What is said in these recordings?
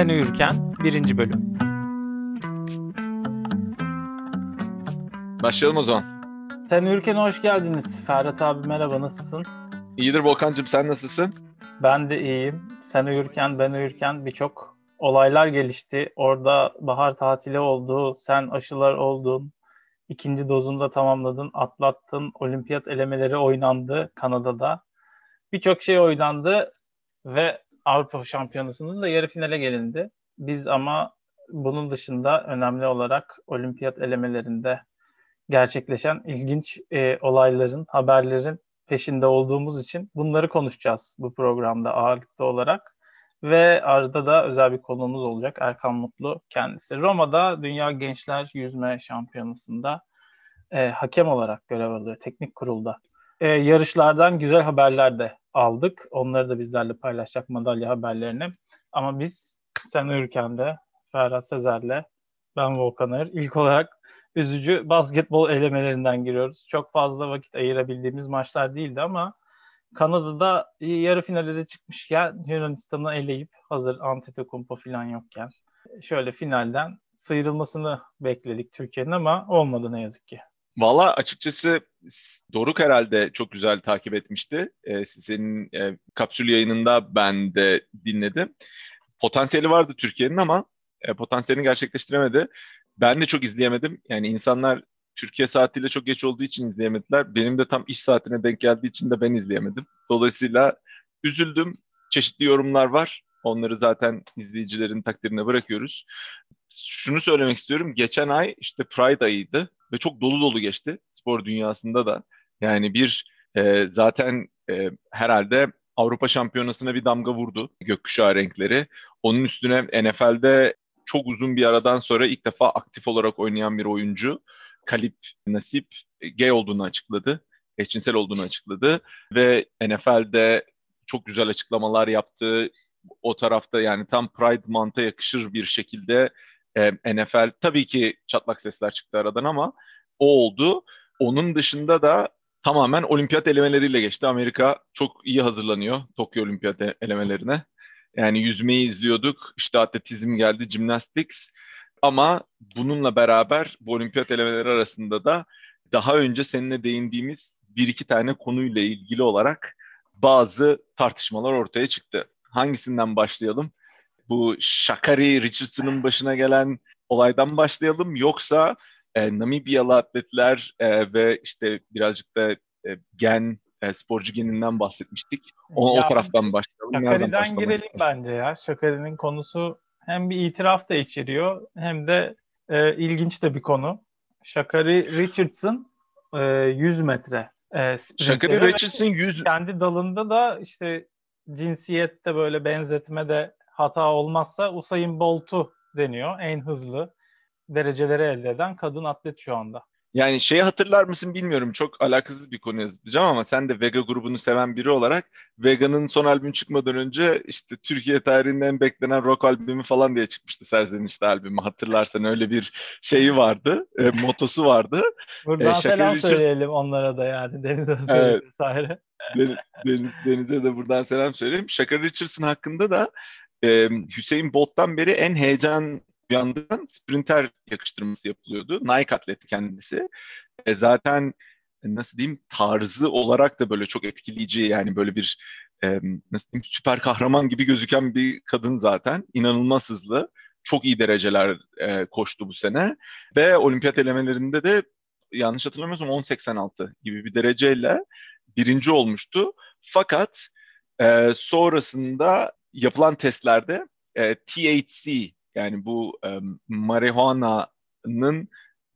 Sen Uyurken 1. Bölüm Başlayalım o zaman. Sen Uyurken'e hoş geldiniz. Ferhat abi merhaba nasılsın? İyidir Volkan'cığım sen nasılsın? Ben de iyiyim. Sen uyurken ben uyurken birçok olaylar gelişti. Orada bahar tatili oldu, sen aşılar oldun, ikinci dozunda tamamladın, atlattın, olimpiyat elemeleri oynandı Kanada'da. Birçok şey oynandı ve Avrupa Şampiyonası'nın da yarı finale gelindi. Biz ama bunun dışında önemli olarak olimpiyat elemelerinde gerçekleşen ilginç e, olayların, haberlerin peşinde olduğumuz için bunları konuşacağız bu programda ağırlıklı olarak. Ve arada da özel bir konuğumuz olacak Erkan Mutlu kendisi. Roma'da Dünya Gençler Yüzme Şampiyonası'nda e, hakem olarak görev alıyor teknik kurulda. E, yarışlardan güzel haberler de aldık. Onları da bizlerle paylaşacak madalya haberlerini. Ama biz sen uyurken de Ferhat Sezer'le ben Volkan Er ilk olarak üzücü basketbol elemelerinden giriyoruz. Çok fazla vakit ayırabildiğimiz maçlar değildi ama Kanada'da yarı finale de çıkmışken Yunanistan'ı eleyip hazır Antetokounmpo falan yokken şöyle finalden sıyrılmasını bekledik Türkiye'nin ama olmadı ne yazık ki. Valla açıkçası Doruk herhalde çok güzel takip etmişti. Ee, senin e, kapsül yayınında ben de dinledim. Potansiyeli vardı Türkiye'nin ama e, potansiyelini gerçekleştiremedi. Ben de çok izleyemedim. Yani insanlar Türkiye saatiyle çok geç olduğu için izleyemediler. Benim de tam iş saatine denk geldiği için de ben izleyemedim. Dolayısıyla üzüldüm. Çeşitli yorumlar var. Onları zaten izleyicilerin takdirine bırakıyoruz. Şunu söylemek istiyorum. Geçen ay işte Pride ayıydı ve çok dolu dolu geçti spor dünyasında da. Yani bir e, zaten e, herhalde Avrupa Şampiyonası'na bir damga vurdu gökkuşağı renkleri. Onun üstüne NFL'de çok uzun bir aradan sonra ilk defa aktif olarak oynayan bir oyuncu Kalip Nasip gay olduğunu açıkladı. Eşcinsel olduğunu açıkladı ve NFL'de çok güzel açıklamalar yaptı. O tarafta yani tam Pride Month'a yakışır bir şekilde e, NFL tabii ki çatlak sesler çıktı aradan ama o oldu. Onun dışında da tamamen olimpiyat elemeleriyle geçti. Amerika çok iyi hazırlanıyor Tokyo olimpiyat elemelerine. Yani yüzmeyi izliyorduk. İşte atletizm geldi, gymnastics. Ama bununla beraber bu olimpiyat elemeleri arasında da daha önce seninle değindiğimiz bir iki tane konuyla ilgili olarak bazı tartışmalar ortaya çıktı. Hangisinden başlayalım? Bu Shakari Richardson'ın başına gelen olaydan başlayalım yoksa e, Namibyalı atletler e, ve işte birazcık da e, gen e, sporcu geninden bahsetmiştik. O, ya, o taraftan başlayalım. Şakari'den girelim bence ya. Şakari'nin konusu hem bir itiraf da içeriyor hem de e, ilginç de bir konu. Shakari Richardson e, 100 metre e, Shakari Richardson 100 kendi dalında da işte cinsiyette böyle benzetme de hata olmazsa Usain Bolt'u deniyor. En hızlı dereceleri elde eden kadın atlet şu anda. Yani şeyi hatırlar mısın bilmiyorum. Çok alakasız bir konu yazacağım ama sen de Vega grubunu seven biri olarak Vega'nın son albüm çıkmadan önce işte Türkiye tarihinden beklenen rock albümü falan diye çıkmıştı Serzenişte albümü. Hatırlarsan öyle bir şeyi vardı. E, motosu vardı. Buradan e, selam Richard... söyleyelim onlara da yani Deniz'e evet. vesaire. Deniz, Deniz, Deniz'e de buradan selam söyleyeyim. Şaka Richardson hakkında da e, Hüseyin Bolt'tan beri en heyecan uyandıran sprinter yakıştırması yapılıyordu. Nike atleti kendisi. E, zaten nasıl diyeyim tarzı olarak da böyle çok etkileyici yani böyle bir e, nasıl diyeyim süper kahraman gibi gözüken bir kadın zaten. İnanılmaz hızlı. Çok iyi dereceler e, koştu bu sene. Ve olimpiyat elemelerinde de yanlış hatırlamıyorsam 10.86 gibi bir dereceyle birinci olmuştu. Fakat e, sonrasında yapılan testlerde e, THC yani bu e, marihuana'nın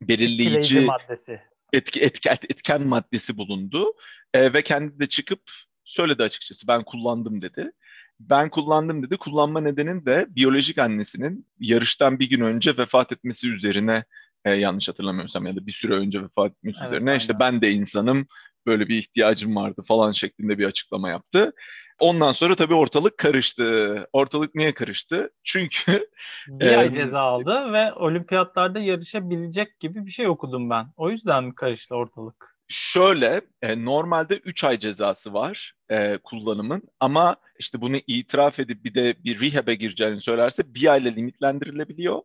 belirleyici maddesi. Etki, etki, etken maddesi bulundu. E, ve kendi de çıkıp söyledi açıkçası ben kullandım dedi. Ben kullandım dedi. Kullanma nedenin de biyolojik annesinin yarıştan bir gün önce vefat etmesi üzerine e, yanlış hatırlamıyorsam ya da bir süre önce vefat etmesi evet, üzerine aynen. işte ben de insanım böyle bir ihtiyacım vardı falan şeklinde bir açıklama yaptı. Ondan sonra tabii ortalık karıştı. Ortalık niye karıştı? Çünkü bir e, ay ceza aldı ve olimpiyatlarda yarışabilecek gibi bir şey okudum ben. O yüzden mi karıştı ortalık? Şöyle, e, normalde 3 ay cezası var e, kullanımın ama işte bunu itiraf edip bir de bir rehab'e gireceğini söylerse bir ayla limitlendirilebiliyor.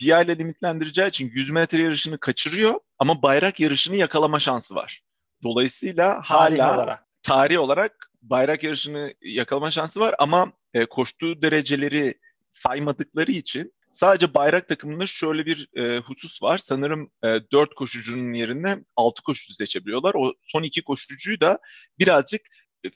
Bir ayla limitlendireceği için 100 metre yarışını kaçırıyor ama bayrak yarışını yakalama şansı var. Dolayısıyla hala tarih olarak, tarih olarak bayrak yarışını yakalama şansı var ama e, koştuğu dereceleri saymadıkları için Sadece bayrak takımında şöyle bir e, husus var. Sanırım e, 4 koşucunun yerine 6 koşucu seçebiliyorlar. O son iki koşucuyu da birazcık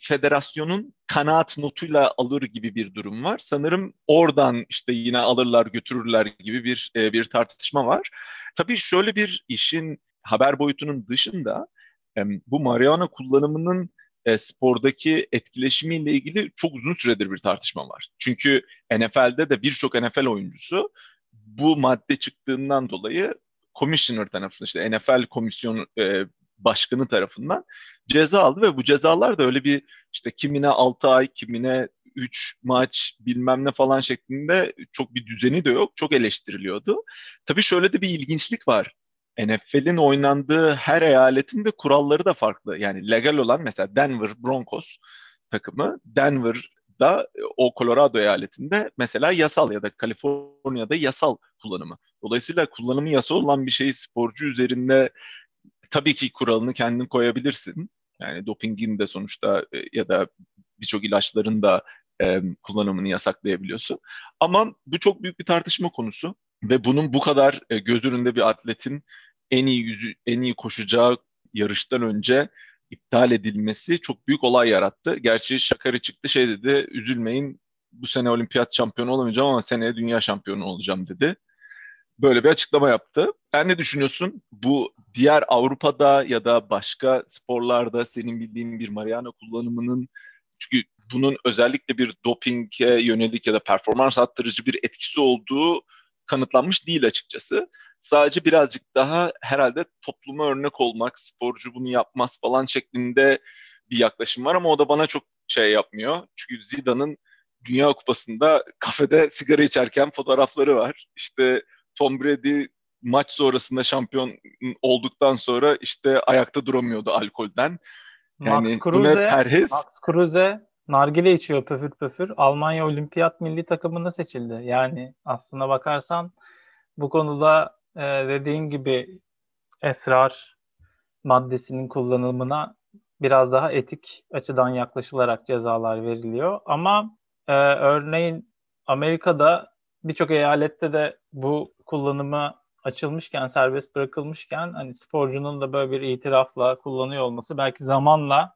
federasyonun kanaat notuyla alır gibi bir durum var. Sanırım oradan işte yine alırlar götürürler gibi bir e, bir tartışma var. Tabii şöyle bir işin haber boyutunun dışında bu marihuana kullanımının e, spordaki etkileşimiyle ilgili çok uzun süredir bir tartışma var. Çünkü NFL'de de birçok NFL oyuncusu bu madde çıktığından dolayı commissioner tarafından işte NFL komisyon e, başkanı tarafından ceza aldı ve bu cezalar da öyle bir işte kimine 6 ay, kimine 3 maç bilmem ne falan şeklinde çok bir düzeni de yok. Çok eleştiriliyordu. Tabii şöyle de bir ilginçlik var. NFL'in oynandığı her eyaletin de kuralları da farklı. Yani legal olan mesela Denver Broncos takımı Denver'da o Colorado eyaletinde mesela yasal ya da Kaliforniya'da yasal kullanımı. Dolayısıyla kullanımı yasal olan bir şeyi sporcu üzerinde tabii ki kuralını kendin koyabilirsin. Yani dopingin de sonuçta e, ya da birçok ilaçların da e, kullanımını yasaklayabiliyorsun. Ama bu çok büyük bir tartışma konusu ve bunun bu kadar e, göz önünde bir atletin en iyi yüzü, en iyi koşacağı yarıştan önce iptal edilmesi çok büyük olay yarattı. Gerçi Şakari çıktı şey dedi, üzülmeyin bu sene olimpiyat şampiyonu olamayacağım ama seneye dünya şampiyonu olacağım dedi. Böyle bir açıklama yaptı. Sen ne düşünüyorsun? Bu diğer Avrupa'da ya da başka sporlarda senin bildiğin bir marihuana kullanımının çünkü bunun özellikle bir dopinge yönelik ya da performans arttırıcı bir etkisi olduğu kanıtlanmış değil açıkçası. Sadece birazcık daha herhalde topluma örnek olmak, sporcu bunu yapmaz falan şeklinde bir yaklaşım var ama o da bana çok şey yapmıyor. Çünkü Zidane'ın Dünya Kupası'nda kafede sigara içerken fotoğrafları var. İşte Tom Brady maç sonrasında şampiyon olduktan sonra işte ayakta duramıyordu alkolden. Yani Max Kruse, perhiz. Max Kruse nargile içiyor pöfür pöfür. Almanya Olimpiyat milli takımında seçildi. Yani aslına bakarsan bu konuda e, dediğin gibi esrar maddesinin kullanımına biraz daha etik açıdan yaklaşılarak cezalar veriliyor. Ama e, örneğin Amerika'da birçok eyalette de bu kullanımı açılmışken, serbest bırakılmışken hani sporcunun da böyle bir itirafla kullanıyor olması belki zamanla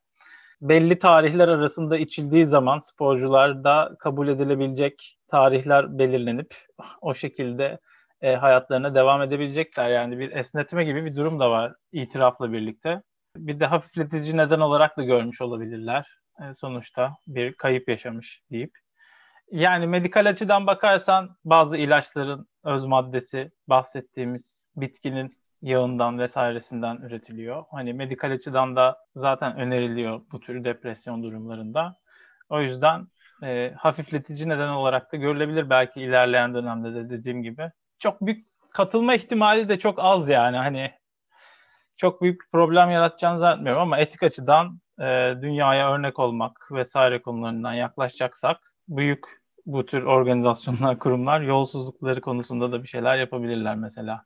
belli tarihler arasında içildiği zaman sporcularda kabul edilebilecek tarihler belirlenip o şekilde e, hayatlarına devam edebilecekler. Yani bir esnetme gibi bir durum da var itirafla birlikte. Bir de hafifletici neden olarak da görmüş olabilirler. E, sonuçta bir kayıp yaşamış deyip. Yani medikal açıdan bakarsan bazı ilaçların öz maddesi bahsettiğimiz bitkinin yağından vesairesinden üretiliyor. Hani medikal açıdan da zaten öneriliyor bu tür depresyon durumlarında. O yüzden e, hafifletici neden olarak da görülebilir belki ilerleyen dönemde de dediğim gibi. Çok büyük katılma ihtimali de çok az yani hani çok büyük bir problem yaratacağını zannetmiyorum ama etik açıdan e, dünyaya örnek olmak vesaire konularından yaklaşacaksak büyük bu tür organizasyonlar, kurumlar yolsuzlukları konusunda da bir şeyler yapabilirler mesela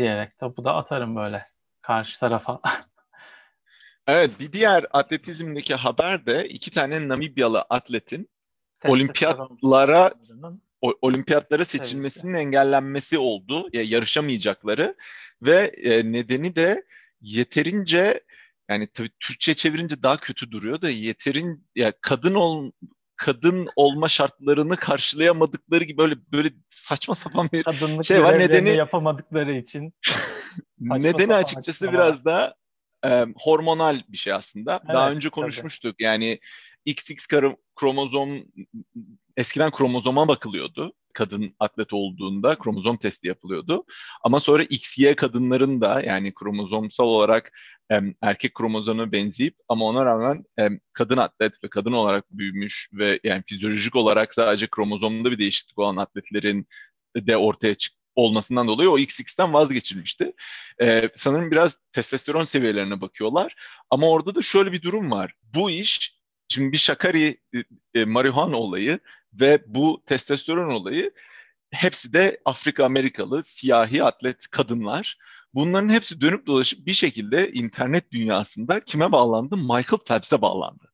diyerek topu da atarım böyle karşı tarafa. evet bir diğer atletizmdeki haber de iki tane Namibyalı atletin olimpiyatlara o, olimpiyatlara seçilmesinin evet. engellenmesi oldu. Ya yarışamayacakları ve e, nedeni de yeterince yani tabii Türkçe çevirince daha kötü duruyor da yeterin ya kadın ol kadın olma şartlarını karşılayamadıkları gibi böyle böyle saçma sapan bir Kadınlık şey var. Nedeni yapamadıkları için. nedeni açıkçası açıklama. biraz da e, hormonal bir şey aslında. Evet, Daha önce konuşmuştuk. Tabii. Yani XX kromozom eskiden kromozoma bakılıyordu kadın atlet olduğunda kromozom testi yapılıyordu. Ama sonra XY kadınların da yani kromozomsal olarak erkek kromozomuna benzeyip ama ona rağmen kadın atlet ve kadın olarak büyümüş ve yani fizyolojik olarak sadece kromozomda bir değişiklik olan atletlerin de ortaya çık olmasından dolayı o XX'ten vazgeçilmişti. Ee, sanırım biraz testosteron seviyelerine bakıyorlar. Ama orada da şöyle bir durum var. Bu iş şimdi bir şakari e, e, marihuana olayı ve bu testosteron olayı hepsi de Afrika Amerikalı siyahi atlet kadınlar. Bunların hepsi dönüp dolaşıp bir şekilde internet dünyasında kime bağlandı? Michael Phelps'e bağlandı.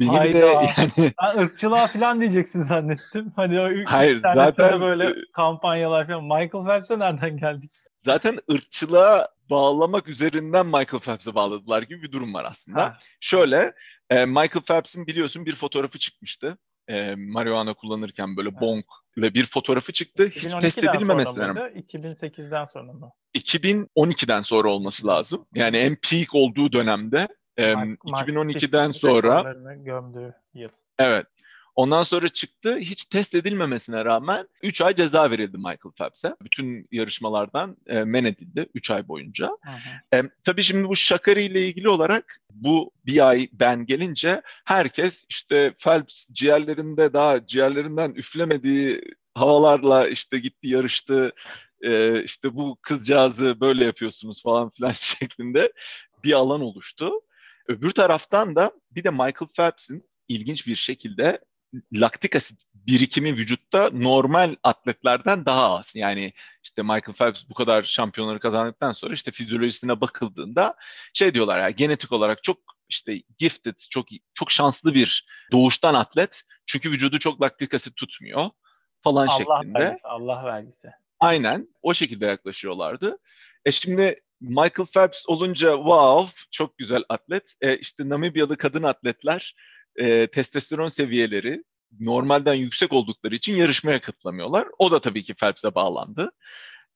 Benim Hayda. de yani ben ırkçılığa falan diyeceksin zannettim. Hani o Hayır zaten böyle kampanyalar falan. Michael Phelps'e nereden geldik? Zaten ırkçılığa bağlamak üzerinden Michael Phelps'e bağladılar gibi bir durum var aslında. Ha. Şöyle e, Michael Phelps'in biliyorsun bir fotoğrafı çıkmıştı. E, marihuana kullanırken böyle bonk ve bir fotoğrafı çıktı. Hiç test edilmemesine rağmen. 2008'den sonra mı? 2012'den sonra olması lazım. Yani en peak olduğu dönemde Mark, 2012'den sonra gömdüğü yıl. Evet. Ondan sonra çıktı. Hiç test edilmemesine rağmen 3 ay ceza verildi Michael Phelps'e. Bütün yarışmalardan e, men edildi 3 ay boyunca. E, tabii şimdi bu Shakari ile ilgili olarak bu bir ay ben gelince herkes işte Phelps ciğerlerinde daha ciğerlerinden üflemediği havalarla işte gitti yarıştı. E, işte bu kızcağızı böyle yapıyorsunuz falan filan şeklinde bir alan oluştu. Öbür taraftan da bir de Michael Phelps'in ilginç bir şekilde laktik asit birikimi vücutta normal atletlerden daha az. Yani işte Michael Phelps bu kadar şampiyonları kazandıktan sonra işte fizyolojisine bakıldığında şey diyorlar ya genetik olarak çok işte gifted, çok çok şanslı bir doğuştan atlet. Çünkü vücudu çok laktik asit tutmuyor falan Allah şeklinde. Vergisi, Allah vergisi. Aynen o şekilde yaklaşıyorlardı. E şimdi Michael Phelps olunca wow çok güzel atlet. E işte Namibyalı kadın atletler e, testosteron seviyeleri normalden yüksek oldukları için yarışmaya katılamıyorlar. O da tabii ki Phelps'e bağlandı.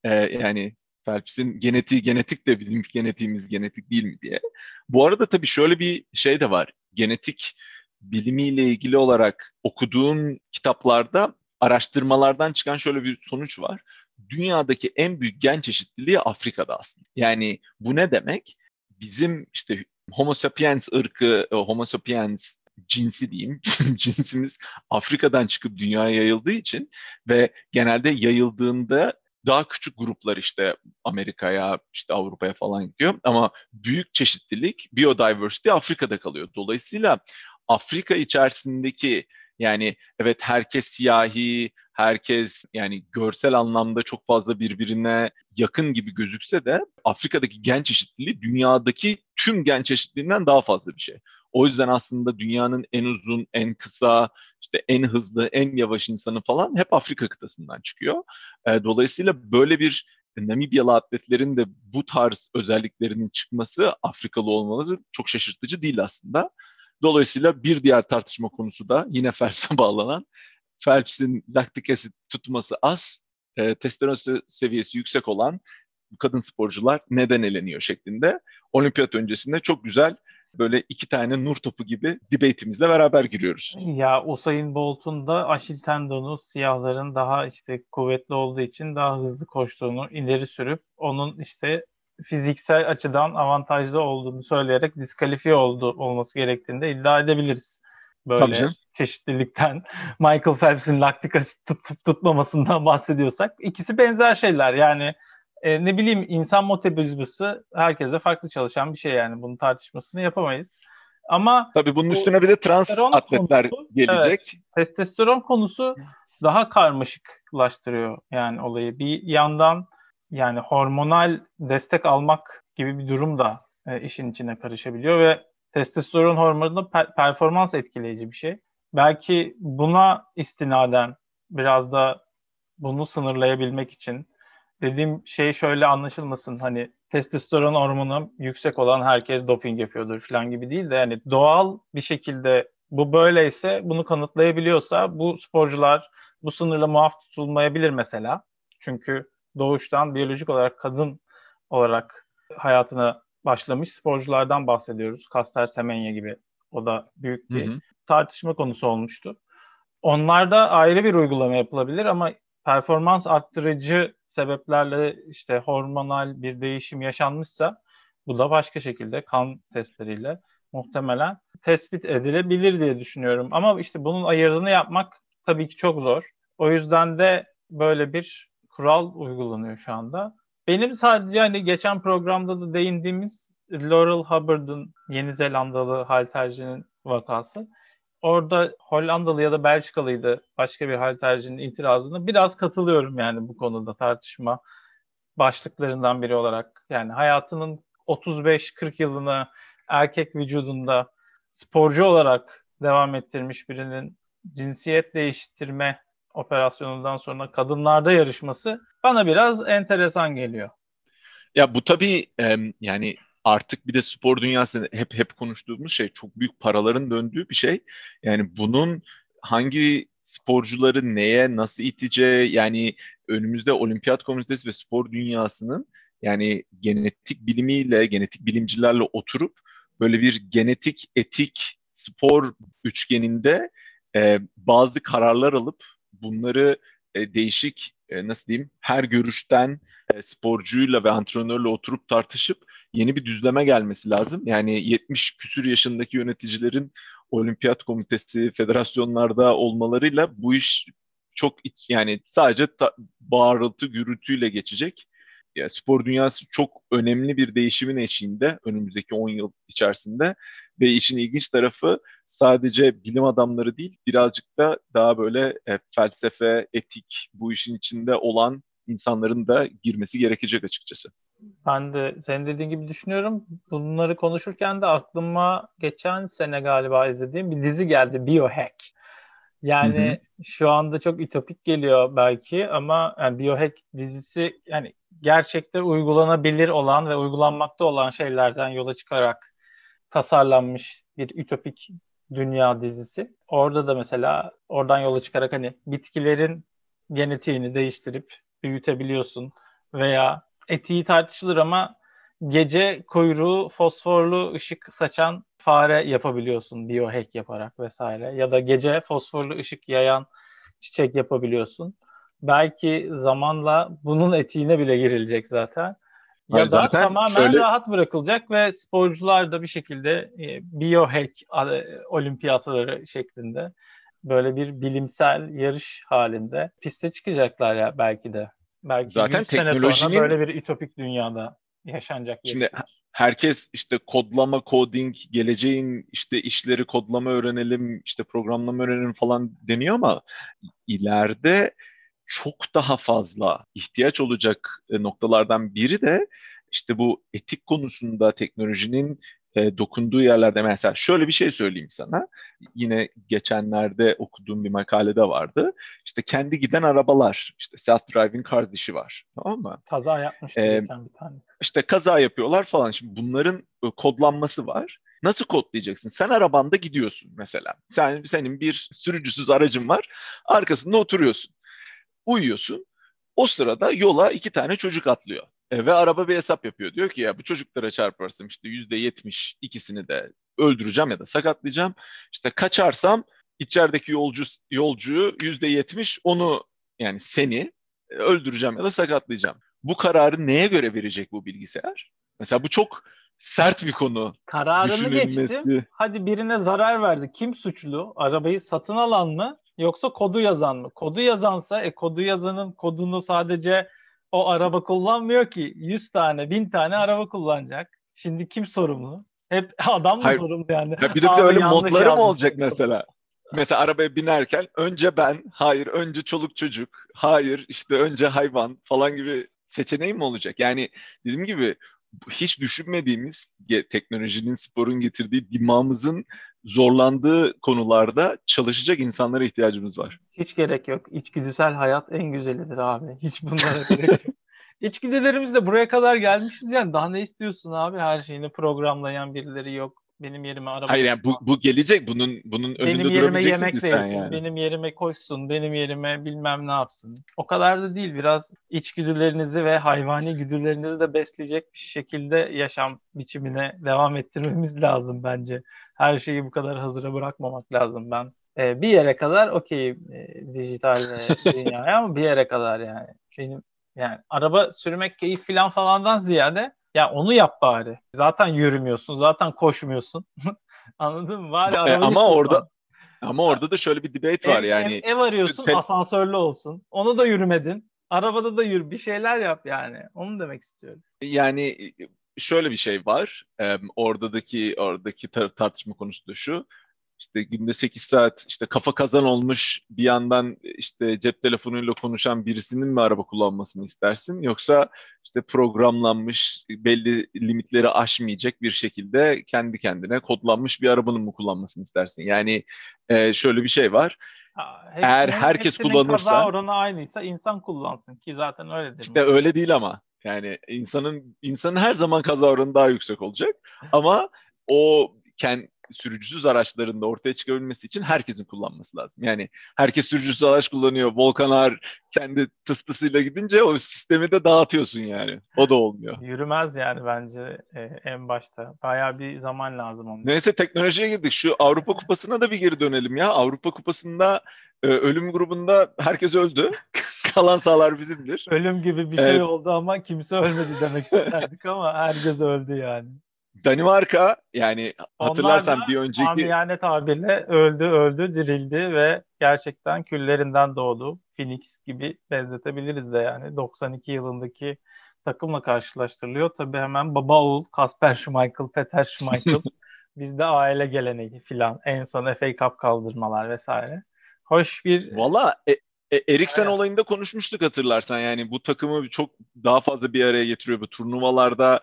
E, yani Phelps'in genetiği genetik de bizim genetiğimiz genetik değil mi diye. Bu arada tabii şöyle bir şey de var. Genetik bilimiyle ilgili olarak okuduğun kitaplarda araştırmalardan çıkan şöyle bir sonuç var. Dünyadaki en büyük gen çeşitliliği Afrika'da aslında. Yani bu ne demek? Bizim işte Homo sapiens ırkı, e, Homo sapiens cinsi diyeyim, cinsimiz Afrika'dan çıkıp dünyaya yayıldığı için ve genelde yayıldığında daha küçük gruplar işte Amerika'ya, işte Avrupa'ya falan gidiyor ama büyük çeşitlilik, biodiversity Afrika'da kalıyor. Dolayısıyla Afrika içerisindeki yani evet herkes siyahi, herkes yani görsel anlamda çok fazla birbirine yakın gibi gözükse de Afrika'daki gen çeşitliliği dünyadaki tüm gen çeşitliliğinden daha fazla bir şey. O yüzden aslında dünyanın en uzun, en kısa, işte en hızlı, en yavaş insanı falan hep Afrika kıtasından çıkıyor. E, dolayısıyla böyle bir Namibyalı atletlerin de bu tarz özelliklerinin çıkması Afrikalı olmaları çok şaşırtıcı değil aslında. Dolayısıyla bir diğer tartışma konusu da yine Phelps'e bağlanan Phelps'in laktik asit tutması az, e, testosteron seviyesi yüksek olan kadın sporcular neden eleniyor şeklinde. Olimpiyat öncesinde çok güzel böyle iki tane nur topu gibi debate'imizle beraber giriyoruz. Ya Usain Bolt'un da aşil tendonu siyahların daha işte kuvvetli olduğu için daha hızlı koştuğunu ileri sürüp onun işte fiziksel açıdan avantajlı olduğunu söyleyerek diskalifiye oldu olması gerektiğini de iddia edebiliriz. Böyle çeşitlilikten Michael Phelps'in laktik asit tutup tutmamasından bahsediyorsak ikisi benzer şeyler. Yani e, ne bileyim insan metabolizması herkese farklı çalışan bir şey yani bunun tartışmasını yapamayız. Ama tabii bunun üstüne bir de trans atletler konusu, gelecek. Evet, testosteron konusu daha karmaşıklaştırıyor yani olayı. Bir yandan yani hormonal destek almak gibi bir durum da e, işin içine karışabiliyor ve testosteron hormonu per- performans etkileyici bir şey. Belki buna istinaden biraz da bunu sınırlayabilmek için dediğim şey şöyle anlaşılmasın hani testosteron hormonu yüksek olan herkes doping yapıyordur falan gibi değil de yani doğal bir şekilde bu böyleyse bunu kanıtlayabiliyorsa bu sporcular bu sınırla muaf tutulmayabilir mesela. Çünkü doğuştan biyolojik olarak kadın olarak hayatına başlamış sporculardan bahsediyoruz. Caster Semenya gibi. O da büyük bir hı hı. tartışma konusu olmuştu. Onlarda ayrı bir uygulama yapılabilir ama performans arttırıcı sebeplerle işte hormonal bir değişim yaşanmışsa bu da başka şekilde kan testleriyle muhtemelen tespit edilebilir diye düşünüyorum. Ama işte bunun ayırdığını yapmak tabii ki çok zor. O yüzden de böyle bir kural uygulanıyor şu anda. Benim sadece hani geçen programda da değindiğimiz Laurel Hubbard'ın Yeni Zelandalı haltercinin vakası. Orada Hollandalı ya da Belçikalıydı başka bir haltercinin itirazını biraz katılıyorum yani bu konuda tartışma başlıklarından biri olarak. Yani hayatının 35-40 yılını erkek vücudunda sporcu olarak devam ettirmiş birinin cinsiyet değiştirme operasyonundan sonra kadınlarda yarışması bana biraz enteresan geliyor. Ya bu tabii yani artık bir de spor dünyasında hep hep konuştuğumuz şey çok büyük paraların döndüğü bir şey. Yani bunun hangi sporcuları neye nasıl iteceği yani önümüzde olimpiyat komitesi ve spor dünyasının yani genetik bilimiyle, genetik bilimcilerle oturup böyle bir genetik etik spor üçgeninde e, bazı kararlar alıp bunları e, değişik e, nasıl diyeyim her görüşten e, sporcuyla ve antrenörle oturup tartışıp yeni bir düzleme gelmesi lazım. Yani 70 küsür yaşındaki yöneticilerin olimpiyat komitesi, federasyonlarda olmalarıyla bu iş çok yani sadece ta, bağırıltı, gürültüyle geçecek. Yani spor dünyası çok önemli bir değişimin eşiğinde önümüzdeki 10 yıl içerisinde ve işin ilginç tarafı sadece bilim adamları değil birazcık da daha böyle e, felsefe, etik bu işin içinde olan insanların da girmesi gerekecek açıkçası. Ben de senin dediğin gibi düşünüyorum. Bunları konuşurken de aklıma geçen sene galiba izlediğim bir dizi geldi. Biohack. Yani hı hı. şu anda çok ütopik geliyor belki ama yani Biohack dizisi yani gerçekte uygulanabilir olan ve uygulanmakta olan şeylerden yola çıkarak tasarlanmış bir ütopik dünya dizisi. Orada da mesela oradan yola çıkarak hani bitkilerin genetiğini değiştirip büyütebiliyorsun veya etiği tartışılır ama gece kuyruğu fosforlu ışık saçan fare yapabiliyorsun biohack yaparak vesaire ya da gece fosforlu ışık yayan çiçek yapabiliyorsun. Belki zamanla bunun etiğine bile girilecek zaten. Ya da zaten tamamen şöyle... rahat bırakılacak ve sporcular da bir şekilde e, biohack olimpiyatları şeklinde böyle bir bilimsel yarış halinde piste çıkacaklar ya belki de. Belki Zaten teknolojinin sene böyle bir ütopik dünyada yaşanacak. Şimdi şey. herkes işte kodlama, coding, geleceğin işte işleri kodlama öğrenelim, işte programlama öğrenelim falan deniyor ama ileride çok daha fazla ihtiyaç olacak e, noktalardan biri de işte bu etik konusunda teknolojinin e, dokunduğu yerlerde mesela şöyle bir şey söyleyeyim sana. Yine geçenlerde okuduğum bir makalede vardı. İşte kendi giden arabalar, işte self-driving cars işi var. Tamam mı? Kaza yapmıştı ee, geçen bir tanesi. İşte kaza yapıyorlar falan. Şimdi bunların e, kodlanması var. Nasıl kodlayacaksın? Sen arabanda gidiyorsun mesela. Sen senin bir sürücüsüz aracın var. Arkasında oturuyorsun. Uyuyorsun. O sırada yola iki tane çocuk atlıyor. E, ve araba bir hesap yapıyor. Diyor ki ya bu çocuklara çarparsam işte yüzde yetmiş ikisini de öldüreceğim ya da sakatlayacağım. İşte kaçarsam içerideki yolcu yolcuyu yüzde yetmiş onu yani seni öldüreceğim ya da sakatlayacağım. Bu kararı neye göre verecek bu bilgisayar? Mesela bu çok sert bir konu. Kararını geçtim. Hadi birine zarar verdi. Kim suçlu? Arabayı satın alan mı? Yoksa kodu yazan mı? Kodu yazansa e kodu yazanın kodunu sadece o araba kullanmıyor ki. 100 tane, 1000 tane araba kullanacak. Şimdi kim sorumlu? Hep adam mı Hayır, sorumlu yani? Ya bir de, Abi, öyle modları mı olacak mesela? Mesela arabaya binerken önce ben, hayır önce çoluk çocuk, hayır işte önce hayvan falan gibi seçeneğim mi olacak? Yani dediğim gibi hiç düşünmediğimiz teknolojinin, sporun getirdiği dimağımızın zorlandığı konularda çalışacak insanlara ihtiyacımız var. Hiç gerek yok. İçgüdüsel hayat en güzelidir abi. Hiç bunlara gerek yok. İçgüdülerimiz de buraya kadar gelmişiz yani. Daha ne istiyorsun abi? Her şeyini programlayan birileri yok. Benim yerime araba. Hayır yani bu, bu gelecek. Bunun bunun önünde benim yerime yemek versin, yani. benim yerime koşsun, benim yerime bilmem ne yapsın. O kadar da değil. Biraz içgüdülerinizi ve hayvani güdülerinizi de besleyecek bir şekilde yaşam biçimine devam ettirmemiz lazım bence. Her şeyi bu kadar hazıra bırakmamak lazım ben. Ee, bir yere kadar okey e, dijital e, dünyaya ama bir yere kadar yani. Benim yani araba sürmek keyif falan falandan ziyade ya onu yap bari. Zaten yürümüyorsun, zaten koşmuyorsun. Anladın mı? Bari e, ama orada ama orada da şöyle bir debate var ev, yani. Ev, ev arıyorsun, Pe- asansörlü olsun. Onu da yürümedin. Arabada da yürü bir şeyler yap yani. Onu demek istiyorum. Yani şöyle bir şey var. Ee, oradaki oradaki tar- tartışma konusu da şu. İşte günde 8 saat işte kafa kazan olmuş bir yandan işte cep telefonuyla konuşan birisinin mi araba kullanmasını istersin yoksa işte programlanmış belli limitleri aşmayacak bir şekilde kendi kendine kodlanmış bir arabanın mı kullanmasını istersin? Yani e, şöyle bir şey var. Ha, Eğer herkes kullanırsa- kaza oranı aynıysa insan kullansın ki zaten öyledir. İşte öyle değil ama. Yani insanın insanın her zaman kaza oranı daha yüksek olacak. Ama o kendi sürücüsüz araçlarında ortaya çıkabilmesi için herkesin kullanması lazım. Yani herkes sürücüsüz araç kullanıyor. Volkanar kendi tıstısıyla gidince o sistemi de dağıtıyorsun yani. O da olmuyor. Yürümez yani bence e, en başta. Bayağı bir zaman lazım onun. Neyse teknolojiye girdik. Şu Avrupa Kupası'na da bir geri dönelim ya. Avrupa Kupası'nda e, ölüm grubunda herkes öldü. Kalan sahalar bizimdir. Ölüm gibi bir Evet. şey oldu ama kimse ölmedi demek isterdik ama herkes öldü yani. Danimarka yani hatırlarsan Onlar da bir önceki Amiyane tabirle öldü öldü dirildi ve gerçekten küllerinden doğdu. Phoenix gibi benzetebiliriz de yani 92 yılındaki takımla karşılaştırılıyor. Tabii hemen baba oğul Kasper Schmeichel, Peter Schmeichel bizde aile geleneği filan en son FA Cup kaldırmalar vesaire. Hoş bir Valla e, e, Eriksen Evet. olayında konuşmuştuk hatırlarsan. Yani bu takımı çok daha fazla bir araya getiriyor. Bu turnuvalarda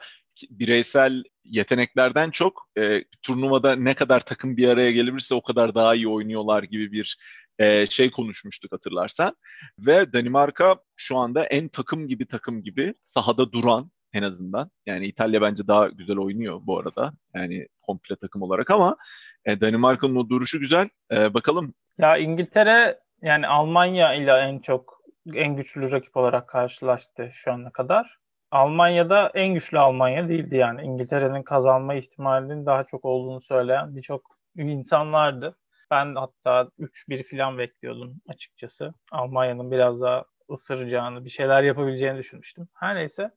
bireysel yeteneklerden çok e, turnuvada ne kadar takım bir araya gelebilirse o kadar daha iyi oynuyorlar gibi bir e, şey konuşmuştuk hatırlarsan. Ve Danimarka şu anda en takım gibi takım gibi sahada duran en azından. Yani İtalya bence daha güzel oynuyor bu arada. Yani komple takım olarak ama e, Danimarka'nın o duruşu güzel. E, bakalım Ya İngiltere yani Almanya ile en çok en güçlü rakip olarak karşılaştı şu ana kadar. Almanya'da en güçlü Almanya değildi yani. İngiltere'nin kazanma ihtimalinin daha çok olduğunu söyleyen birçok insan vardı. Ben hatta 3-1 falan bekliyordum açıkçası. Almanya'nın biraz daha ısıracağını, bir şeyler yapabileceğini düşünmüştüm. Her neyse.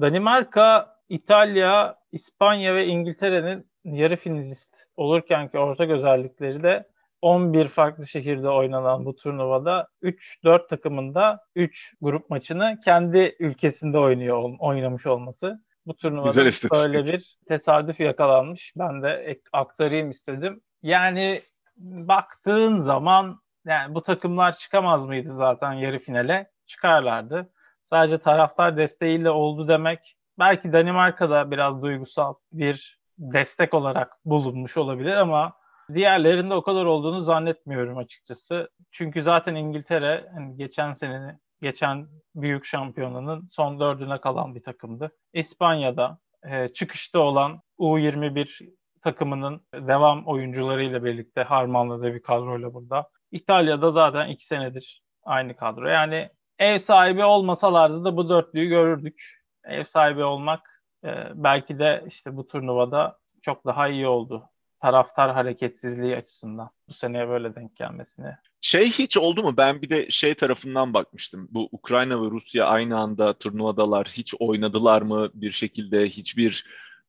Danimarka, İtalya, İspanya ve İngiltere'nin yarı finalist olurken ki ortak özellikleri de 11 farklı şehirde oynanan bu turnuvada 3-4 takımında 3 grup maçını kendi ülkesinde oynuyor oynamış olması. Bu turnuvada böyle bir tesadüf yakalanmış. Ben de aktarayım istedim. Yani baktığın zaman yani bu takımlar çıkamaz mıydı zaten yarı finale? Çıkarlardı. Sadece taraftar desteğiyle oldu demek belki Danimarka'da biraz duygusal bir destek olarak bulunmuş olabilir ama diğerlerinde o kadar olduğunu zannetmiyorum açıkçası. Çünkü zaten İngiltere hani geçen senenin geçen büyük şampiyonanın son dördüne kalan bir takımdı. İspanya'da e, çıkışta olan U21 takımının devam oyuncularıyla birlikte harmanladığı bir kadroyla burada. İtalya'da zaten iki senedir aynı kadro. Yani ev sahibi olmasalardı da bu dörtlüyü görürdük. Ev sahibi olmak e, belki de işte bu turnuvada çok daha iyi oldu. Taraftar hareketsizliği açısından bu seneye böyle denk gelmesine. Şey hiç oldu mu? Ben bir de şey tarafından bakmıştım. Bu Ukrayna ve Rusya aynı anda turnuvadalar. Hiç oynadılar mı bir şekilde? Hiçbir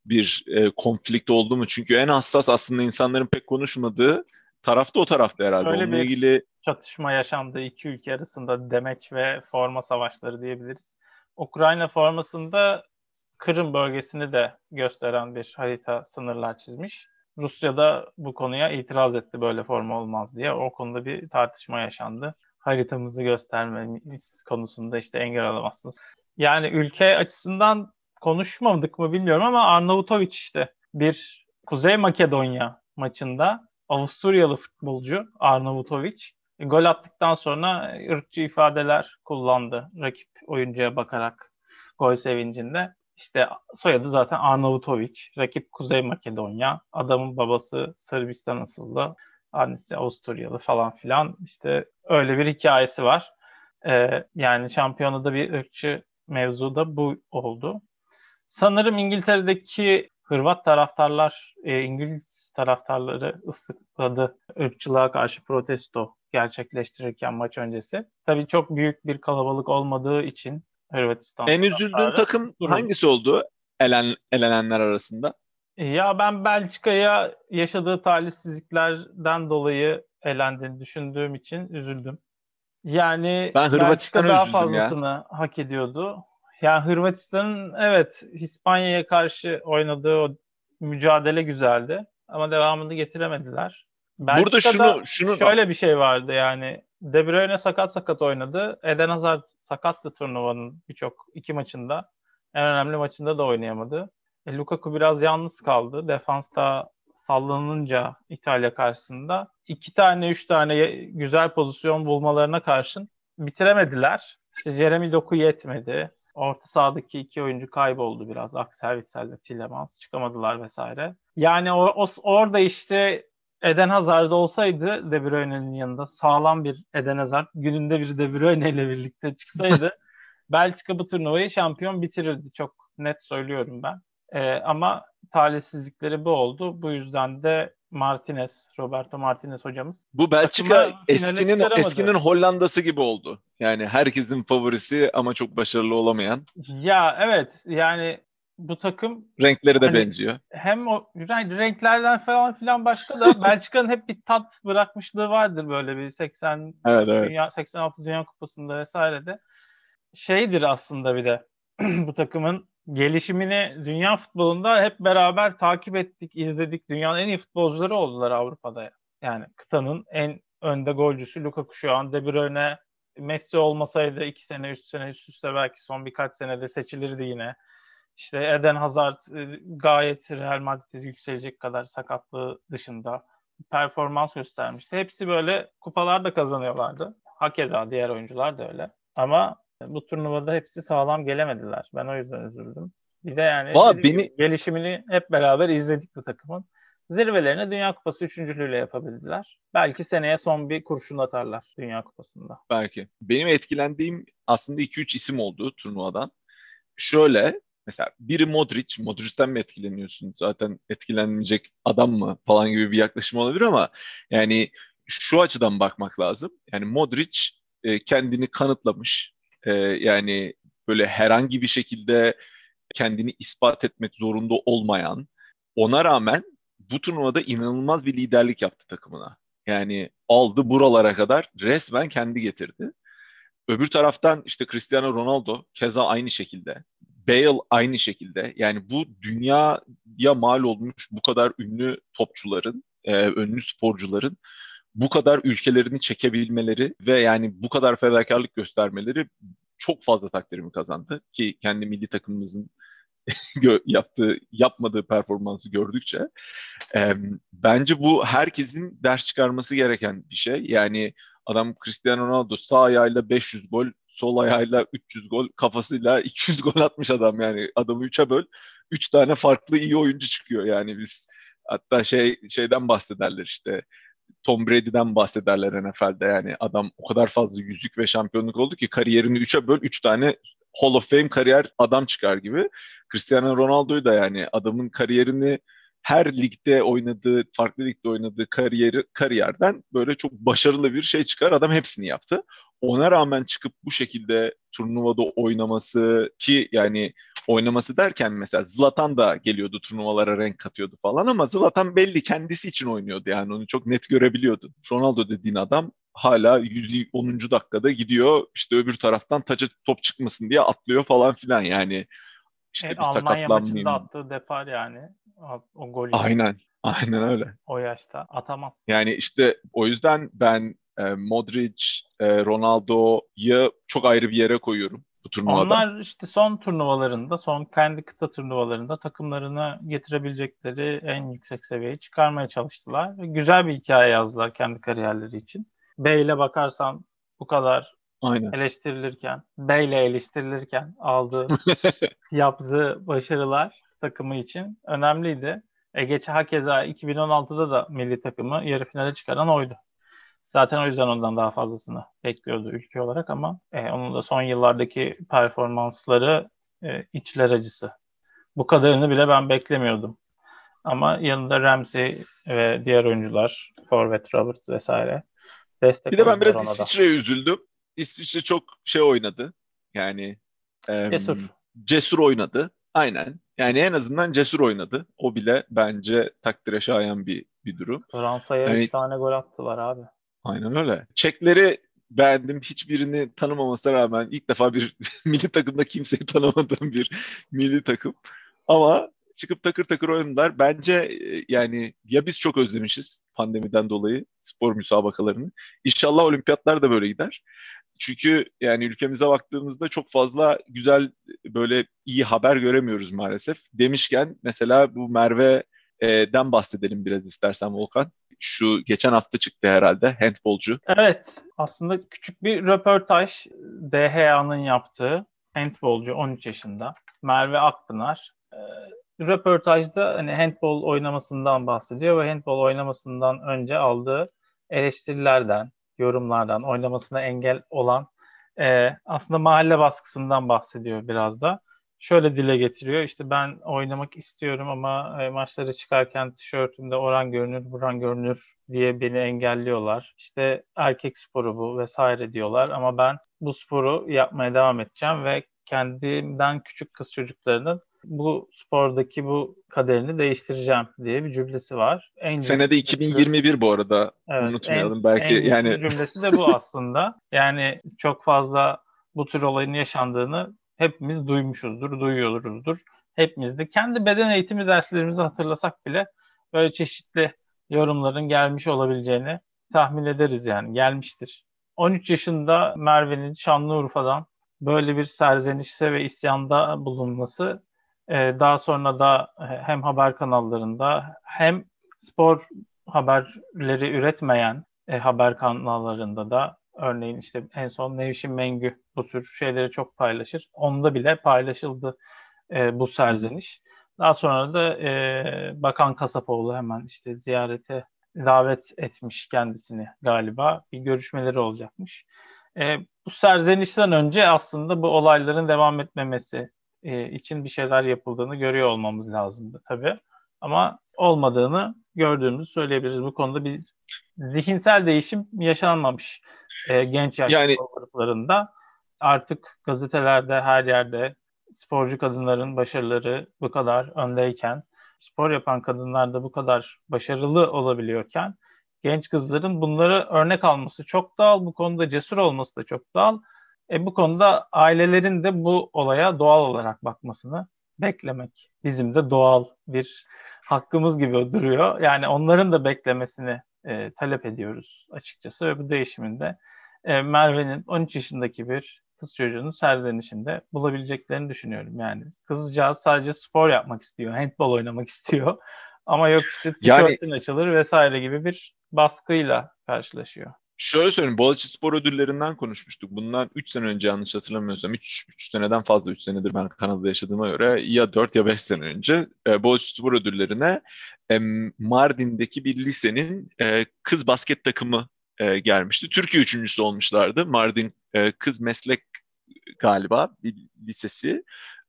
bir e, konflikt oldu mu? Çünkü en hassas aslında insanların pek konuşmadığı tarafta o tarafta herhalde. Şöyle Onunla bir- ilgili çatışma yaşandığı iki ülke arasında demeç ve forma savaşları diyebiliriz. Ukrayna formasında Kırım bölgesini de gösteren bir harita sınırlar çizmiş. Rusya da bu konuya itiraz etti böyle forma olmaz diye. O konuda bir tartışma yaşandı. Haritamızı göstermemiz konusunda işte engel alamazsınız. Yani ülke açısından konuşmadık mı bilmiyorum ama Arnavutovic işte bir Kuzey Makedonya maçında Avusturyalı futbolcu Arnavutovic gol attıktan sonra ırkçı ifadeler kullandı rakip oyuncuya bakarak gol sevincinde. İşte soyadı zaten Arnavutovic. Rakip Kuzey Makedonya. Adamın babası Sırbistan asıllı. Annesi Avusturyalı falan filan. İşte öyle bir hikayesi var. Ee, yani şampiyonada bir ırkçı mevzu da bu oldu. Sanırım İngiltere'deki Hırvat taraftarlar, e, İngiliz taraftarları ıslıkladı ırkçılığa karşı protesto gerçekleştirirken maç öncesi. Tabii çok büyük bir kalabalık olmadığı için Hırvatistan en üzüldüğün takım hangisi oldu? Elen, elenenler arasında. Ya ben Belçika'ya yaşadığı talihsizliklerden dolayı elendiğini düşündüğüm için üzüldüm. Yani ben Hırvatistan'a daha fazlasını ya. hak ediyordu. Yani Hırvatistan'ın evet İspanya'ya karşı oynadığı o mücadele güzeldi ama devamını getiremediler. Burada şunu şunu şöyle bir şey vardı yani De Bruyne sakat sakat oynadı. Eden Hazard sakattı turnuvanın birçok iki maçında. En önemli maçında da oynayamadı. E, Lukaku biraz yalnız kaldı. Defansta sallanınca İtalya karşısında iki tane üç tane güzel pozisyon bulmalarına karşın bitiremediler. İşte Jeremy Doku yetmedi. Orta sahadaki iki oyuncu kayboldu biraz. Axel Witsel ve Tillemans çıkamadılar vesaire. Yani o, o, orada işte Eden Hazard olsaydı De Bruyne'nin yanında sağlam bir Eden Hazard gününde bir De Bruyne ile birlikte çıksaydı Belçika bu turnuvayı şampiyon bitirirdi. Çok net söylüyorum ben. Ee, ama talihsizlikleri bu oldu. Bu yüzden de Martinez, Roberto Martinez hocamız. Bu Belçika eskinin eskinin Hollanda'sı gibi oldu. Yani herkesin favorisi ama çok başarılı olamayan. Ya evet yani bu takım renkleri de hani, benziyor. Hem o renklerden falan filan başka da Belçika'nın hep bir tat bırakmışlığı vardır böyle bir 80 evet, evet. Dünya 86 Dünya Kupası'nda vesairede. Şeydir aslında bir de bu takımın gelişimini dünya futbolunda hep beraber takip ettik, izledik. Dünyanın en iyi futbolcuları oldular Avrupa'da. Yani kıtanın en önde golcüsü Lukaku şu an. De Bruyne Messi olmasaydı iki sene, üç sene üst üste belki son birkaç senede seçilirdi yine. İşte Eden Hazard e, gayet Real Madrid'e yükselecek kadar sakatlığı dışında performans göstermişti. Hepsi böyle kupalar da kazanıyorlardı. Hakeza diğer oyuncular da öyle. Ama bu turnuvada hepsi sağlam gelemediler. Ben o yüzden üzüldüm. Bir de yani Aa, beni... gelişimini hep beraber izledik bu takımın. Zirvelerini Dünya Kupası üçüncülüğüyle yapabildiler. Belki seneye son bir kurşun atarlar Dünya Kupası'nda. Belki. Benim etkilendiğim aslında 2-3 isim oldu turnuvadan. Şöyle mesela biri Modric. Modric'ten mi etkileniyorsun? Zaten etkilenmeyecek adam mı falan gibi bir yaklaşım olabilir ama yani şu açıdan bakmak lazım. Yani Modric e, kendini kanıtlamış. E, yani böyle herhangi bir şekilde kendini ispat etmek zorunda olmayan, ona rağmen bu turnuvada inanılmaz bir liderlik yaptı takımına. Yani aldı buralara kadar resmen kendi getirdi. Öbür taraftan işte Cristiano Ronaldo keza aynı şekilde. Bale aynı şekilde. Yani bu dünyaya mal olmuş bu kadar ünlü topçuların, e, ünlü sporcuların bu kadar ülkelerini çekebilmeleri ve yani bu kadar fedakarlık göstermeleri çok fazla takdirimi kazandı ki kendi milli takımımızın yaptığı yapmadığı performansı gördükçe e, bence bu herkesin ders çıkarması gereken bir şey. Yani adam Cristiano Ronaldo sağ ayağıyla 500 gol, sol ayağıyla 300 gol, kafasıyla 200 gol atmış adam yani. Adamı 3'e böl, 3 tane farklı iyi oyuncu çıkıyor yani biz. Hatta şey şeyden bahsederler işte Tom Brady'den bahsederler NFL'de yani adam o kadar fazla yüzük ve şampiyonluk oldu ki kariyerini 3'e böl 3 tane Hall of Fame kariyer adam çıkar gibi. Cristiano Ronaldo'yu da yani adamın kariyerini her ligde oynadığı, farklı ligde oynadığı kariyeri kariyerden böyle çok başarılı bir şey çıkar. Adam hepsini yaptı. Ona rağmen çıkıp bu şekilde turnuvada oynaması ki yani oynaması derken mesela Zlatan da geliyordu turnuvalara renk katıyordu falan ama Zlatan belli kendisi için oynuyordu yani onu çok net görebiliyordu. Ronaldo dediğin adam hala 110. dakikada gidiyor işte öbür taraftan taca top çıkmasın diye atlıyor falan filan yani işte evet, bir Almanya maçında attığı depar yani o gol. Aynen. Aynen öyle. O yaşta atamaz. Yani işte o yüzden ben e, Modric, e, Ronaldo'yu çok ayrı bir yere koyuyorum bu turnuvada. Onlar işte son turnuvalarında, son kendi kıta turnuvalarında takımlarını getirebilecekleri en yüksek seviyeyi çıkarmaya çalıştılar. Güzel bir hikaye yazdılar kendi kariyerleri için. Bey'le bakarsan bu kadar Aynen. eleştirilirken, Bey'le eleştirilirken aldığı, yaptığı başarılar takımı için önemliydi. E, geç hakeza 2016'da da milli takımı yarı finale çıkaran oydu. Zaten o yüzden ondan daha fazlasını bekliyordu ülke olarak ama e, onun da son yıllardaki performansları e, içler acısı. Bu kadarını bile ben beklemiyordum. Ama yanında Ramsey ve diğer oyuncular, Forvet Roberts vesaire destek Bir de ben biraz İsviçre'ye üzüldüm. İsviçre çok şey oynadı. Yani e, cesur. Cesur oynadı. Aynen. Yani en azından cesur oynadı. O bile bence takdire şayan bir bir durum. Fransa'ya yani, 3 tane gol attılar abi. Aynen öyle. Çekleri beğendim. Hiçbirini tanımamasına rağmen ilk defa bir milli takımda kimseyi tanımadığım bir milli takım. Ama çıkıp takır takır oynadılar. Bence e, yani ya biz çok özlemişiz pandemiden dolayı spor müsabakalarını. İnşallah olimpiyatlar da böyle gider. Çünkü yani ülkemize baktığımızda çok fazla güzel böyle iyi haber göremiyoruz maalesef. Demişken mesela bu Merve'den bahsedelim biraz istersen Volkan. Şu geçen hafta çıktı herhalde handbolcu. Evet aslında küçük bir röportaj DHA'nın yaptığı handbolcu 13 yaşında Merve Akpınar. E, röportajda hani handbol oynamasından bahsediyor ve handbol oynamasından önce aldığı eleştirilerden, yorumlardan, oynamasına engel olan e, aslında mahalle baskısından bahsediyor biraz da. Şöyle dile getiriyor işte ben oynamak istiyorum ama e, maçlara çıkarken tişörtümde oran görünür, buran görünür diye beni engelliyorlar. İşte erkek sporu bu vesaire diyorlar ama ben bu sporu yapmaya devam edeceğim ve kendimden küçük kız çocuklarının bu spordaki bu kaderini değiştireceğim diye bir cümlesi var. En Senede 2021 bu arada evet, unutmayalım en, belki en yani cümlesi de bu aslında. yani çok fazla bu tür olayın yaşandığını hepimiz duymuşuzdur, duyuyoruzdur. Hepimiz de kendi beden eğitimi derslerimizi hatırlasak bile böyle çeşitli yorumların gelmiş olabileceğini tahmin ederiz yani gelmiştir. 13 yaşında Merve'nin Şanlıurfa'dan böyle bir serzenişse ve isyanda bulunması e, daha sonra da e, hem haber kanallarında hem spor haberleri üretmeyen e, haber kanallarında da örneğin işte en son Nevşin Mengü bu tür şeyleri çok paylaşır. Onda bile paylaşıldı e, bu serzeniş. Daha sonra da e, Bakan Kasapoğlu hemen işte ziyarete davet etmiş kendisini galiba. Bir görüşmeleri olacakmış. E, bu serzenişten önce aslında bu olayların devam etmemesi e, için bir şeyler yapıldığını görüyor olmamız lazımdı tabii. Ama olmadığını gördüğümüzü söyleyebiliriz. Bu konuda bir zihinsel değişim yaşanmamış e, genç yaş yani... gruplarında. Artık gazetelerde her yerde sporcu kadınların başarıları bu kadar öndeyken, spor yapan kadınlar da bu kadar başarılı olabiliyorken genç kızların bunları örnek alması çok doğal. Bu konuda cesur olması da çok doğal. E, bu konuda ailelerin de bu olaya doğal olarak bakmasını beklemek bizim de doğal bir hakkımız gibi duruyor. Yani onların da beklemesini e, talep ediyoruz açıkçası ve bu değişiminde e, Merve'nin 13 yaşındaki bir kız çocuğunun serzenişinde bulabileceklerini düşünüyorum. Yani kızcağız sadece spor yapmak istiyor, handball oynamak istiyor. Ama yok işte tişörtün yani, açılır vesaire gibi bir baskıyla karşılaşıyor. Şöyle söyleyeyim, Boğaziçi Spor Ödüllerinden konuşmuştuk. Bundan 3 sene önce yanlış hatırlamıyorsam, 3, 3 seneden fazla 3 senedir ben Kanada'da yaşadığıma göre ya 4 ya 5 sene önce e, Boğaziçi Spor Ödülleri'ne e, Mardin'deki bir lisenin e, kız basket takımı e, gelmişti. Türkiye üçüncüsü olmuşlardı. Mardin e, Kız Meslek galiba bir lisesi.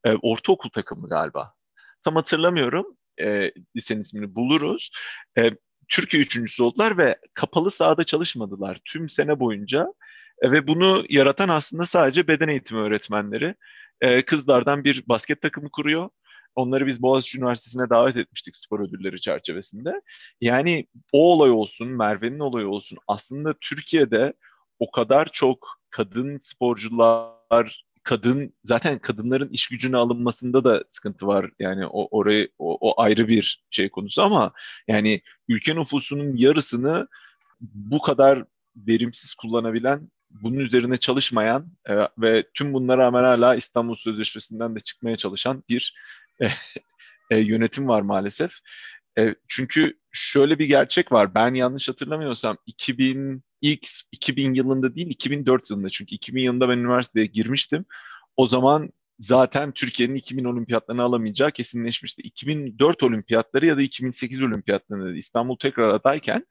E, ortaokul takımı galiba. Tam hatırlamıyorum. E, lisenin ismini buluruz. E, Türkiye üçüncüsü oldular ve kapalı sahada çalışmadılar tüm sene boyunca. E, ve bunu yaratan aslında sadece beden eğitimi öğretmenleri. E, kızlardan bir basket takımı kuruyor. Onları biz Boğaziçi Üniversitesi'ne davet etmiştik spor ödülleri çerçevesinde. Yani o olay olsun, Merve'nin olayı olsun aslında Türkiye'de o kadar çok kadın sporcular kadın zaten kadınların iş gücüne alınmasında da sıkıntı var. Yani o orayı o, o ayrı bir şey konusu ama yani ülke nüfusunun yarısını bu kadar verimsiz kullanabilen, bunun üzerine çalışmayan e, ve tüm bunlara rağmen hala İstanbul Sözleşmesi'nden de çıkmaya çalışan bir e, yönetim var maalesef. E, çünkü şöyle bir gerçek var. Ben yanlış hatırlamıyorsam 2000 ilk 2000 yılında değil 2004 yılında çünkü 2000 yılında ben üniversiteye girmiştim. O zaman zaten Türkiye'nin 2000 olimpiyatlarını alamayacağı kesinleşmişti. 2004 olimpiyatları ya da 2008 olimpiyatlarında İstanbul tekrar adayken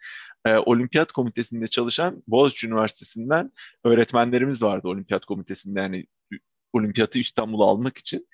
e, olimpiyat komitesinde çalışan Boğaziçi Üniversitesi'nden öğretmenlerimiz vardı olimpiyat komitesinde yani olimpiyatı İstanbul'a almak için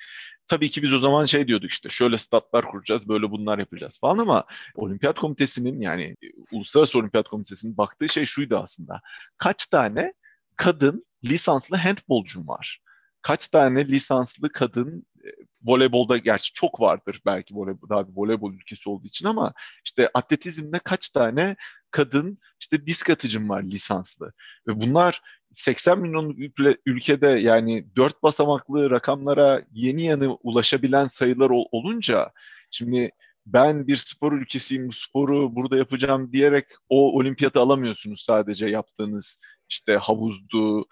tabii ki biz o zaman şey diyorduk işte şöyle statlar kuracağız, böyle bunlar yapacağız falan ama Olimpiyat Komitesi'nin yani Uluslararası Olimpiyat Komitesi'nin baktığı şey şuydu aslında. Kaç tane kadın lisanslı handbolcum var? Kaç tane lisanslı kadın e, voleybolda gerçi çok vardır belki voleybol, daha bir voleybol ülkesi olduğu için ama işte atletizmde kaç tane kadın işte disk atıcım var lisanslı? Ve bunlar 80 milyon ülkede yani dört basamaklı rakamlara yeni yeni ulaşabilen sayılar ol, olunca şimdi ben bir spor ülkesiyim bu sporu burada yapacağım diyerek o olimpiyatı alamıyorsunuz sadece yaptığınız işte havuzdu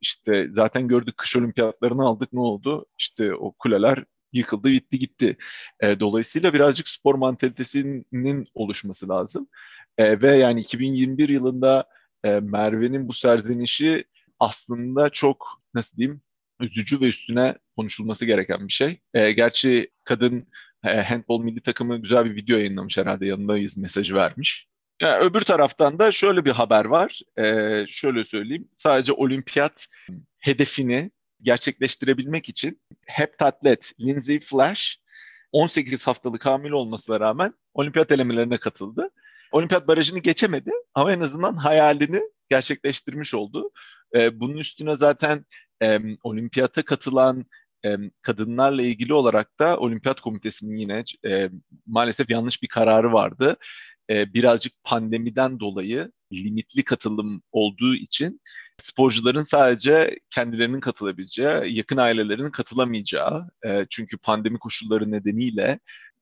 işte zaten gördük kış olimpiyatlarını aldık ne oldu işte o kuleler yıkıldı bitti gitti. E, dolayısıyla birazcık spor mantalitesinin oluşması lazım. E, ve yani 2021 yılında e, Merve'nin bu serzenişi aslında çok nasıl diyeyim üzücü ve üstüne konuşulması gereken bir şey. E, gerçi kadın e, handball milli takımı güzel bir video yayınlamış herhalde yanındayız mesajı vermiş. Yani öbür taraftan da şöyle bir haber var. E, şöyle söyleyeyim. Sadece olimpiyat hedefini gerçekleştirebilmek için heptatlet Lindsay Flash 18 haftalık hamile olmasına rağmen olimpiyat elemelerine katıldı. Olimpiyat barajını geçemedi ama en azından hayalini gerçekleştirmiş oldu. E, bunun üstüne zaten e, olimpiyata katılan e, kadınlarla ilgili olarak da olimpiyat komitesinin yine e, maalesef yanlış bir kararı vardı. E, birazcık pandemiden dolayı limitli katılım olduğu için sporcuların sadece kendilerinin katılabileceği, yakın ailelerinin katılamayacağı, e, çünkü pandemi koşulları nedeniyle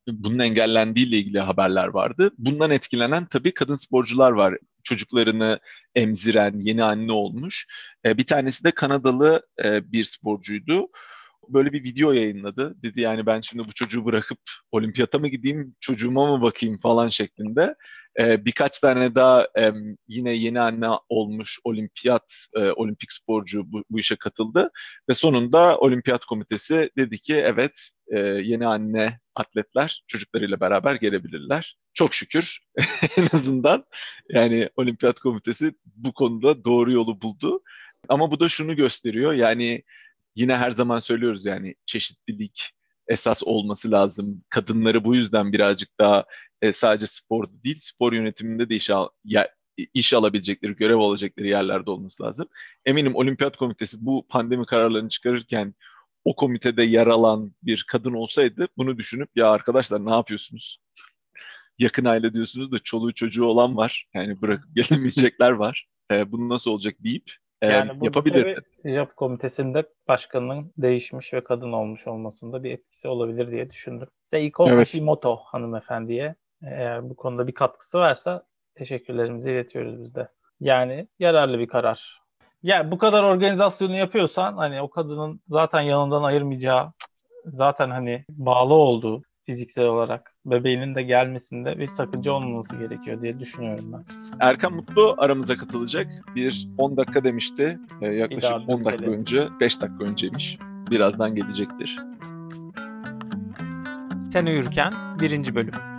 bunun engellendiğiyle ilgili haberler vardı. Bundan etkilenen tabii kadın sporcular var. Çocuklarını emziren, yeni anne olmuş. E, bir tanesi de Kanadalı bir sporcuydu. Böyle bir video yayınladı. Dedi yani ben şimdi bu çocuğu bırakıp olimpiyata mı gideyim, çocuğuma mı bakayım falan şeklinde. E, birkaç tane daha e, yine yeni anne olmuş olimpiyat, e, olimpik sporcu bu, bu işe katıldı. Ve sonunda olimpiyat komitesi dedi ki evet e, yeni anne atletler çocuklarıyla beraber gelebilirler. Çok şükür en azından yani olimpiyat komitesi bu konuda doğru yolu buldu. Ama bu da şunu gösteriyor yani yine her zaman söylüyoruz yani çeşitlilik esas olması lazım. Kadınları bu yüzden birazcık daha e, sadece spor değil, spor yönetiminde de iş, al, ya, iş alabilecekleri, görev alacakları yerlerde olması lazım. Eminim Olimpiyat Komitesi bu pandemi kararlarını çıkarırken o komitede yer alan bir kadın olsaydı bunu düşünüp ya arkadaşlar ne yapıyorsunuz? Yakın aile diyorsunuz da çoluğu çocuğu olan var. Yani bırakıp gelemeyecekler var. E, bunu nasıl olacak deyip e, yani yapabilirdi. Jap komitesinde başkanının değişmiş ve kadın olmuş olmasında bir etkisi olabilir diye düşündüm. Seiko evet. Hashimoto hanımefendiye eğer bu konuda bir katkısı varsa teşekkürlerimizi iletiyoruz biz de. Yani yararlı bir karar. Ya bu kadar organizasyonu yapıyorsan hani o kadının zaten yanından ayırmayacağı, zaten hani bağlı olduğu fiziksel olarak bebeğinin de gelmesinde bir sakınca olmaması gerekiyor diye düşünüyorum ben. Erkan Mutlu aramıza katılacak. Bir 10 dakika demişti. Ee, yaklaşık 10 dakika önce, 5 dakika önceymiş. Birazdan gelecektir. Sen uyurken birinci bölüm.